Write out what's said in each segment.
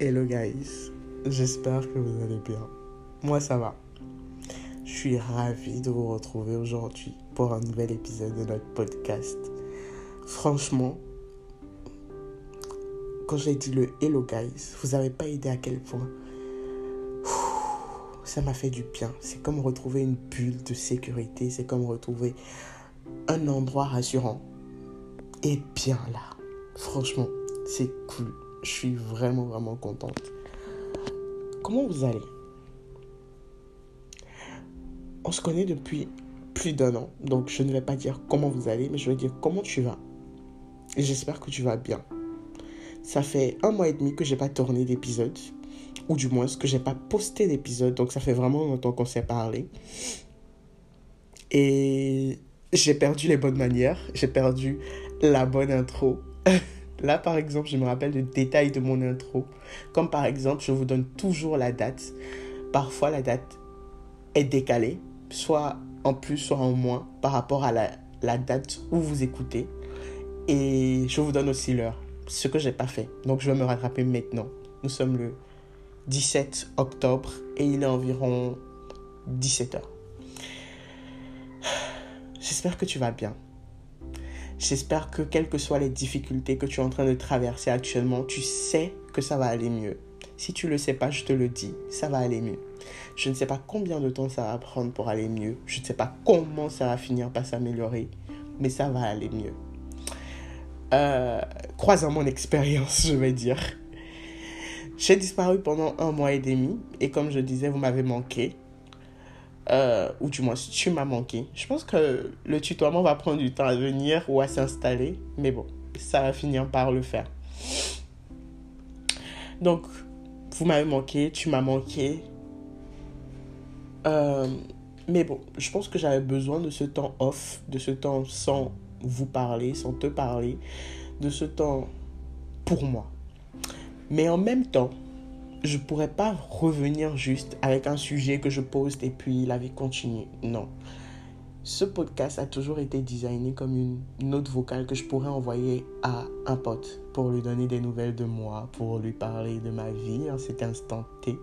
Hello guys, j'espère que vous allez bien. Moi ça va. Je suis ravi de vous retrouver aujourd'hui pour un nouvel épisode de notre podcast. Franchement, quand j'ai dit le Hello guys, vous n'avez pas idée à quel point ça m'a fait du bien. C'est comme retrouver une bulle de sécurité, c'est comme retrouver un endroit rassurant. Et bien là, franchement, c'est cool. Je suis vraiment, vraiment contente. Comment vous allez? On se connaît depuis plus d'un an, donc je ne vais pas dire comment vous allez, mais je vais dire comment tu vas. J'espère que tu vas bien. Ça fait un mois et demi que j'ai pas tourné d'épisode, ou du moins que j'ai pas posté d'épisode, donc ça fait vraiment longtemps qu'on s'est parlé. Et j'ai perdu les bonnes manières, j'ai perdu la bonne intro. Là, par exemple, je me rappelle le détail de mon intro. Comme par exemple, je vous donne toujours la date. Parfois, la date est décalée, soit en plus, soit en moins, par rapport à la, date où vous écoutez. Et je vous donne aussi l'heure, ce que j'ai pas fait. Donc, je vais me rattraper maintenant. Nous sommes le 17 octobre et il est environ 17h. J'espère que tu vas bien. J'espère que quelles que soient les difficultés que tu es en train de traverser actuellement, tu sais que ça va aller mieux. Si tu ne le sais pas, je te le dis, ça va aller mieux. Je ne sais pas combien de temps ça va prendre pour aller mieux. Je ne sais pas comment ça va finir par s'améliorer, mais ça va aller mieux. Euh, croisant mon expérience, je vais dire. J'ai disparu pendant un mois et demi et comme je disais, vous m'avez manqué. Euh, ou du moins tu m'as manqué. Je pense que le tutoiement va prendre du temps à venir ou à s'installer, mais bon, ça va finir par le faire. Donc, vous m'avez manqué, tu m'as manqué. Euh, mais bon, je pense que j'avais besoin de ce temps off, de ce temps sans vous parler, sans te parler, de ce temps pour moi. Mais en même temps, je ne pourrais pas revenir juste avec un sujet que je poste et puis la vie continue. Non. Ce podcast a toujours été designé comme une note vocale que je pourrais envoyer à un pote pour lui donner des nouvelles de moi, pour lui parler de ma vie en cet instant T.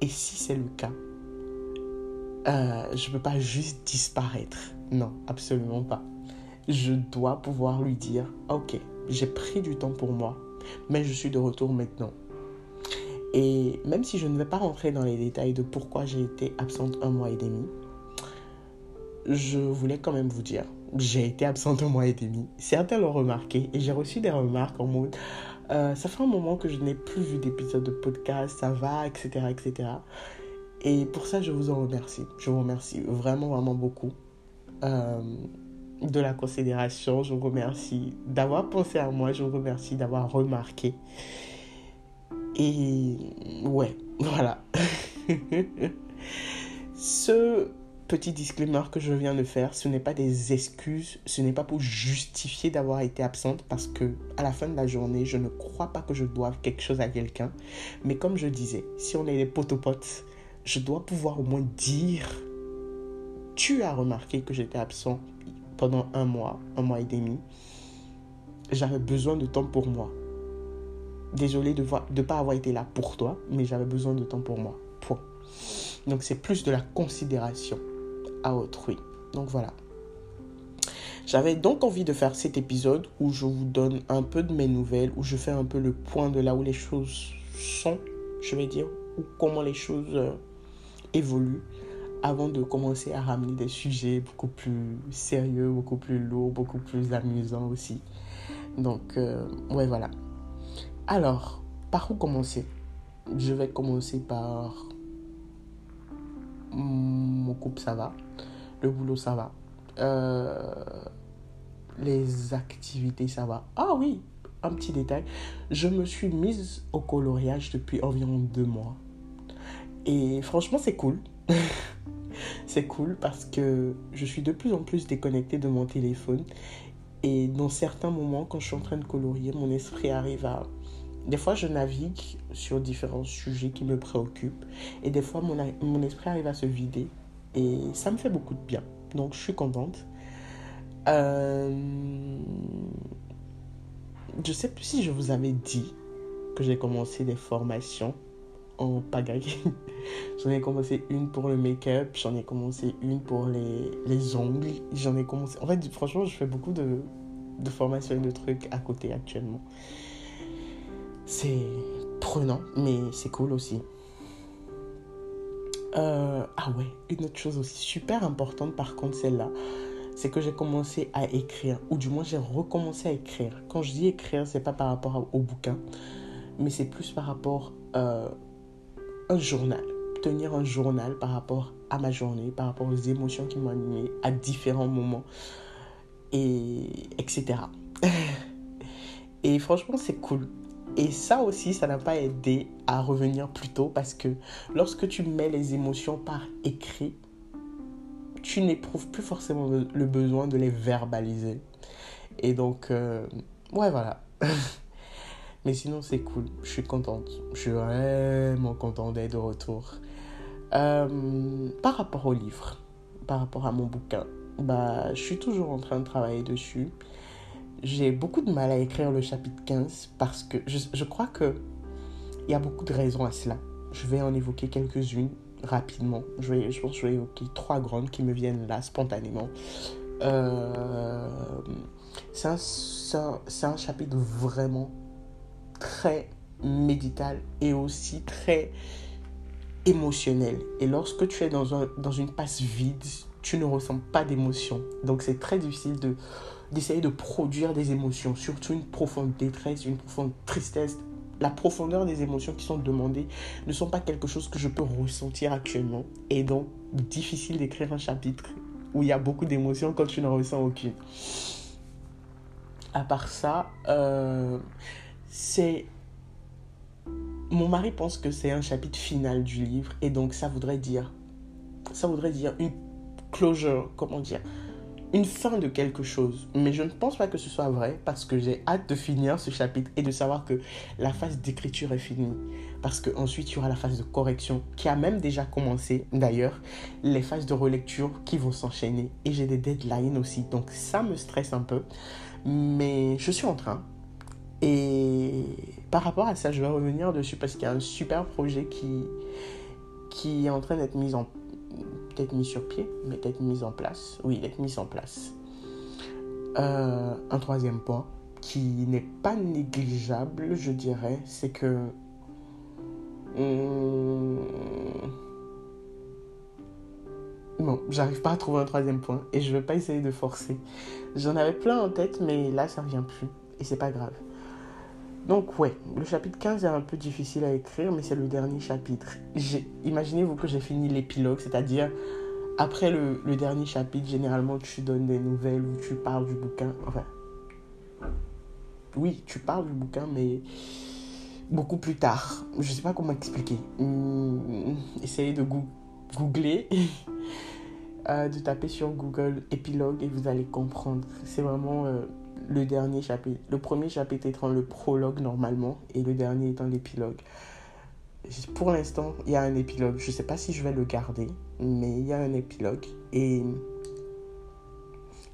Et si c'est le cas, euh, je ne peux pas juste disparaître. Non, absolument pas. Je dois pouvoir lui dire, ok, j'ai pris du temps pour moi, mais je suis de retour maintenant. Et même si je ne vais pas rentrer dans les détails de pourquoi j'ai été absente un mois et demi, je voulais quand même vous dire, j'ai été absente un mois et demi. Certains l'ont remarqué et j'ai reçu des remarques en mode, euh, ça fait un moment que je n'ai plus vu d'épisode de podcast, ça va, etc., etc. Et pour ça, je vous en remercie. Je vous remercie vraiment, vraiment beaucoup euh, de la considération. Je vous remercie d'avoir pensé à moi. Je vous remercie d'avoir remarqué. Et ouais, voilà. ce petit disclaimer que je viens de faire, ce n'est pas des excuses, ce n'est pas pour justifier d'avoir été absente parce que à la fin de la journée, je ne crois pas que je doive quelque chose à quelqu'un. Mais comme je disais, si on est des potopotes, je dois pouvoir au moins dire tu as remarqué que j'étais absent pendant un mois, un mois et demi. J'avais besoin de temps pour moi. Désolé de ne pas avoir été là pour toi, mais j'avais besoin de temps pour moi. Donc c'est plus de la considération à autrui. Donc voilà. J'avais donc envie de faire cet épisode où je vous donne un peu de mes nouvelles, où je fais un peu le point de là où les choses sont, je vais dire, ou comment les choses euh, évoluent, avant de commencer à ramener des sujets beaucoup plus sérieux, beaucoup plus lourds, beaucoup plus amusants aussi. Donc, euh, ouais, voilà. Alors, par où commencer? Je vais commencer par mon couple, ça va. Le boulot, ça va. Euh, les activités, ça va. Ah oui, un petit détail. Je me suis mise au coloriage depuis environ deux mois. Et franchement, c'est cool. c'est cool parce que je suis de plus en plus déconnectée de mon téléphone. Et dans certains moments, quand je suis en train de colorier, mon esprit arrive à des fois, je navigue sur différents sujets qui me préoccupent. Et des fois, mon, mon esprit arrive à se vider. Et ça me fait beaucoup de bien. Donc, je suis contente. Euh, je sais plus si je vous avais dit que j'ai commencé des formations en pagaille. j'en ai commencé une pour le make-up, j'en ai commencé une pour les, les ongles, j'en ai commencé... En fait, franchement, je fais beaucoup de, de formations et de trucs à côté actuellement. C'est prenant, mais c'est cool aussi. Euh, ah ouais, une autre chose aussi super importante par contre, celle-là, c'est que j'ai commencé à écrire, ou du moins j'ai recommencé à écrire. Quand je dis écrire, c'est pas par rapport au bouquin, mais c'est plus par rapport euh, un journal. Tenir un journal par rapport à ma journée, par rapport aux émotions qui m'ont animé à différents moments, et etc. et franchement, c'est cool. Et ça aussi, ça n'a pas aidé à revenir plus tôt parce que lorsque tu mets les émotions par écrit, tu n'éprouves plus forcément le besoin de les verbaliser. Et donc, euh, ouais, voilà. Mais sinon, c'est cool. Je suis contente. Je suis vraiment contente d'être de retour. Euh, par rapport au livre, par rapport à mon bouquin, bah, je suis toujours en train de travailler dessus. J'ai beaucoup de mal à écrire le chapitre 15 parce que je, je crois que il y a beaucoup de raisons à cela. Je vais en évoquer quelques-unes rapidement. Je, vais, je pense que je vais évoquer trois grandes qui me viennent là spontanément. Euh, c'est un, chapitre vraiment très médital et aussi très émotionnel. Et lorsque tu es dans, un, dans une passe vide, tu ne ressens pas d'émotion. Donc c'est très difficile de d'essayer de produire des émotions, surtout une profonde détresse, une profonde tristesse. La profondeur des émotions qui sont demandées ne sont pas quelque chose que je peux ressentir actuellement. Et donc, difficile d'écrire un chapitre où il y a beaucoup d'émotions quand tu ne ressens aucune. À part ça, euh, c'est... Mon mari pense que c'est un chapitre final du livre et donc ça voudrait dire... Ça voudrait dire une closure, comment dire une fin de quelque chose. Mais je ne pense pas que ce soit vrai parce que j'ai hâte de finir ce chapitre et de savoir que la phase d'écriture est finie. Parce qu'ensuite, il y aura la phase de correction qui a même déjà commencé d'ailleurs. Les phases de relecture qui vont s'enchaîner. Et j'ai des deadlines aussi. Donc ça me stresse un peu. Mais je suis en train. Et par rapport à ça, je vais revenir dessus parce qu'il y a un super projet qui, qui est en train d'être mis en mis sur pied, mais peut-être mis en place. Oui, d'être mis en place. Euh, un troisième point qui n'est pas négligeable, je dirais, c'est que hmm, Bon, j'arrive pas à trouver un troisième point et je vais pas essayer de forcer. J'en avais plein en tête, mais là ça revient plus et c'est pas grave. Donc ouais, le chapitre 15 est un peu difficile à écrire, mais c'est le dernier chapitre. Imaginez-vous que j'ai fini l'épilogue, c'est-à-dire après le, dernier chapitre, généralement tu donnes des nouvelles ou tu parles du bouquin. Enfin, oui, tu parles du bouquin, mais beaucoup plus tard. Je sais pas comment expliquer. Hmm, essayez de googler, euh, de taper sur Google épilogue et vous allez comprendre. C'est vraiment... Euh, le dernier chapitre. Le premier chapitre étant le prologue normalement et le dernier étant l'épilogue. Pour l'instant, il y a un épilogue. Je ne sais pas si je vais le garder, mais il y a un épilogue. Et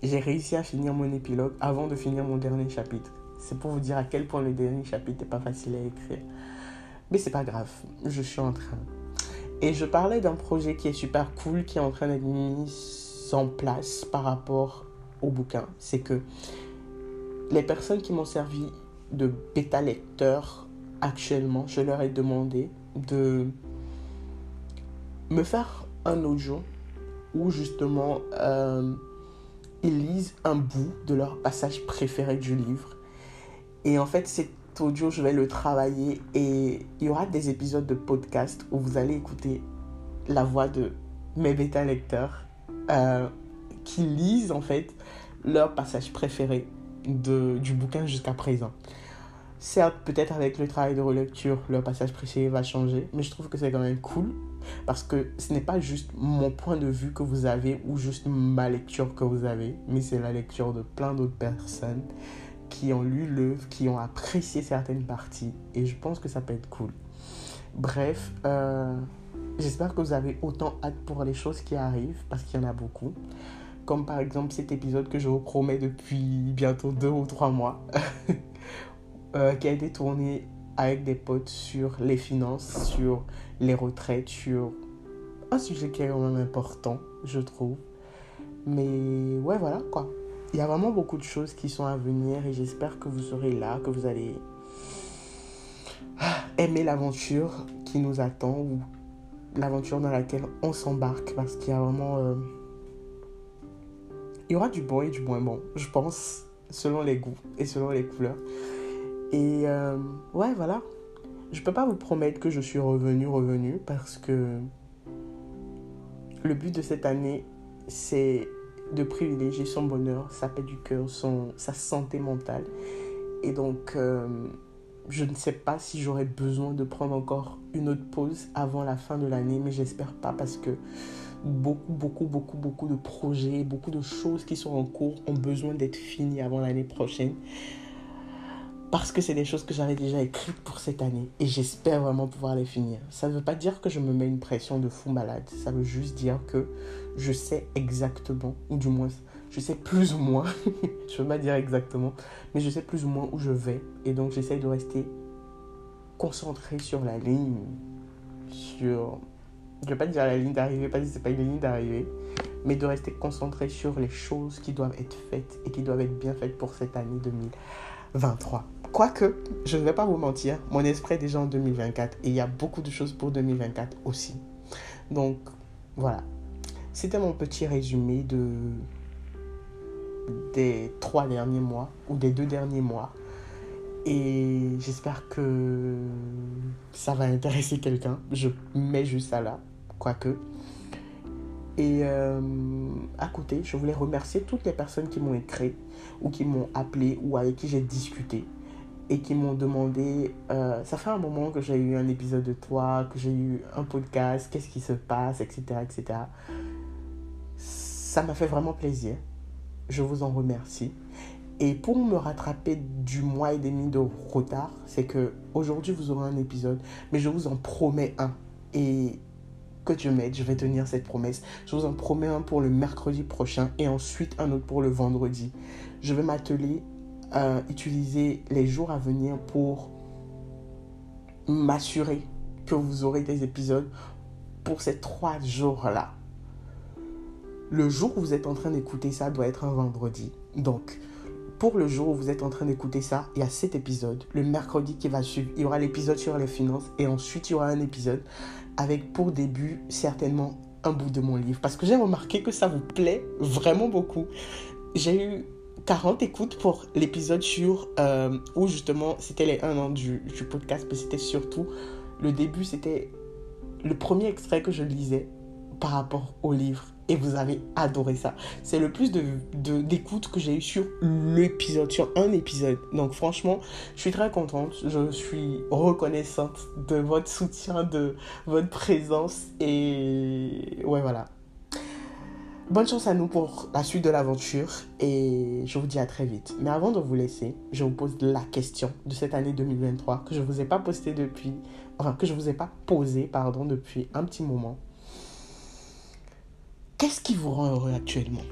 j'ai réussi à finir mon épilogue avant de finir mon dernier chapitre. C'est pour vous dire à quel point le dernier chapitre n'est pas facile à écrire. Mais c'est pas grave, je suis en train. Et je parlais d'un projet qui est super cool, qui est en train d'être mis en place par rapport au bouquin. C'est que les personnes qui m'ont servi de bêta lecteur actuellement, je leur ai demandé de me faire un audio où justement euh, ils lisent un bout de leur passage préféré du livre. Et en fait, cet audio, je vais le travailler et il y aura des épisodes de podcast où vous allez écouter la voix de mes bêta lecteurs euh, qui lisent en fait leur passage préféré de, du bouquin jusqu'à présent. Certes, peut-être avec le travail de relecture, le passage précédent va changer, mais je trouve que c'est quand même cool parce que ce n'est pas juste mon point de vue que vous avez ou juste ma lecture que vous avez, mais c'est la lecture de plein d'autres personnes qui ont lu l'œuvre, qui ont apprécié certaines parties et je pense que ça peut être cool. Bref, euh, j'espère que vous avez autant hâte pour les choses qui arrivent parce qu'il y en a beaucoup comme par exemple cet épisode que je vous promets depuis bientôt deux ou trois mois, euh, qui a été tourné avec des potes sur les finances, sur les retraites, sur un sujet qui est quand même important, je trouve. Mais ouais, voilà quoi. Il y a vraiment beaucoup de choses qui sont à venir et j'espère que vous serez là, que vous allez aimer l'aventure qui nous attend ou l'aventure dans laquelle on s'embarque parce qu'il y a vraiment... Euh, il y aura du bon et du moins bon, je pense, selon les goûts et selon les couleurs. Et euh, ouais, voilà. Je peux pas vous promettre que je suis revenu, revenu, parce que le but de cette année, c'est de privilégier son bonheur, sa paix du cœur, sa santé mentale. Et donc, euh, je ne sais pas si j'aurai besoin de prendre encore une autre pause avant la fin de l'année, mais j'espère pas parce que beaucoup, beaucoup, beaucoup, beaucoup de projets, beaucoup de choses qui sont en cours ont besoin d'être finies avant l'année prochaine. Parce que c'est des choses que j'avais déjà écrites pour cette année et j'espère vraiment pouvoir les finir. Ça ne veut pas dire que je me mets une pression de fou malade. Ça veut juste dire que je sais exactement, ou du moins je sais plus ou moins, je ne veux pas dire exactement, mais je sais plus ou moins où je vais. Et donc j'essaie de rester concentré sur la ligne, sur... Je ne vais pas dire la ligne d'arrivée, parce que ce n'est pas une ligne d'arrivée, mais de rester concentré sur les choses qui doivent être faites et qui doivent être bien faites pour cette année 2023. Quoique, je ne vais pas vous mentir, mon esprit est déjà en 2024 et il y a beaucoup de choses pour 2024 aussi. Donc, voilà. C'était mon petit résumé de, des trois derniers mois ou des deux derniers mois. Et j'espère que ça va intéresser quelqu'un. Je mets juste ça là, quoique. Et euh, à côté, je voulais remercier toutes les personnes qui m'ont écrit ou qui m'ont appelé ou avec qui j'ai discuté et qui m'ont demandé, euh, ça fait un moment que j'ai eu un épisode de toi, que j'ai eu un podcast, qu'est-ce qui se passe, etc. etc. Ça m'a fait vraiment plaisir je vous en remercie. Et pour me rattraper du mois et demi de retard, c'est que aujourd'hui vous aurez un épisode, mais je vous en promets un. Et que Dieu m'aide, je vais tenir cette promesse. Je vous en promets un pour le mercredi prochain et ensuite un autre pour le vendredi. Je vais m'atteler à utiliser les jours à venir pour m'assurer que vous aurez des épisodes pour ces trois jours-là. Le jour où vous êtes en train d'écouter ça doit être un vendredi. Donc, pour le jour où vous êtes en train d'écouter ça, il y a cet épisode. Le mercredi qui va suivre, il y aura l'épisode sur les finances. Et ensuite, il y aura un épisode avec pour début certainement un bout de mon livre. Parce que j'ai remarqué que ça vous plaît vraiment beaucoup. J'ai eu 40 écoutes pour l'épisode sur euh, où justement c'était les 1 an du, du podcast, mais c'était surtout le début, c'était le premier extrait que je lisais par rapport au livre et vous avez adoré ça. C'est le plus de, d'écoute que j'ai eu sur l'épisode, sur un épisode. Donc franchement, je suis très contente. Je suis reconnaissante de votre soutien, de votre présence. Et ouais, voilà. Bonne chance à nous pour la suite de l'aventure et je vous dis à très vite. Mais avant de vous laisser, je vous pose la question de cette année 2023 que je vous ai pas posté depuis, enfin que je vous ai pas posé pardon depuis un petit moment. Qu'est-ce qui vous rend heureux actuellement?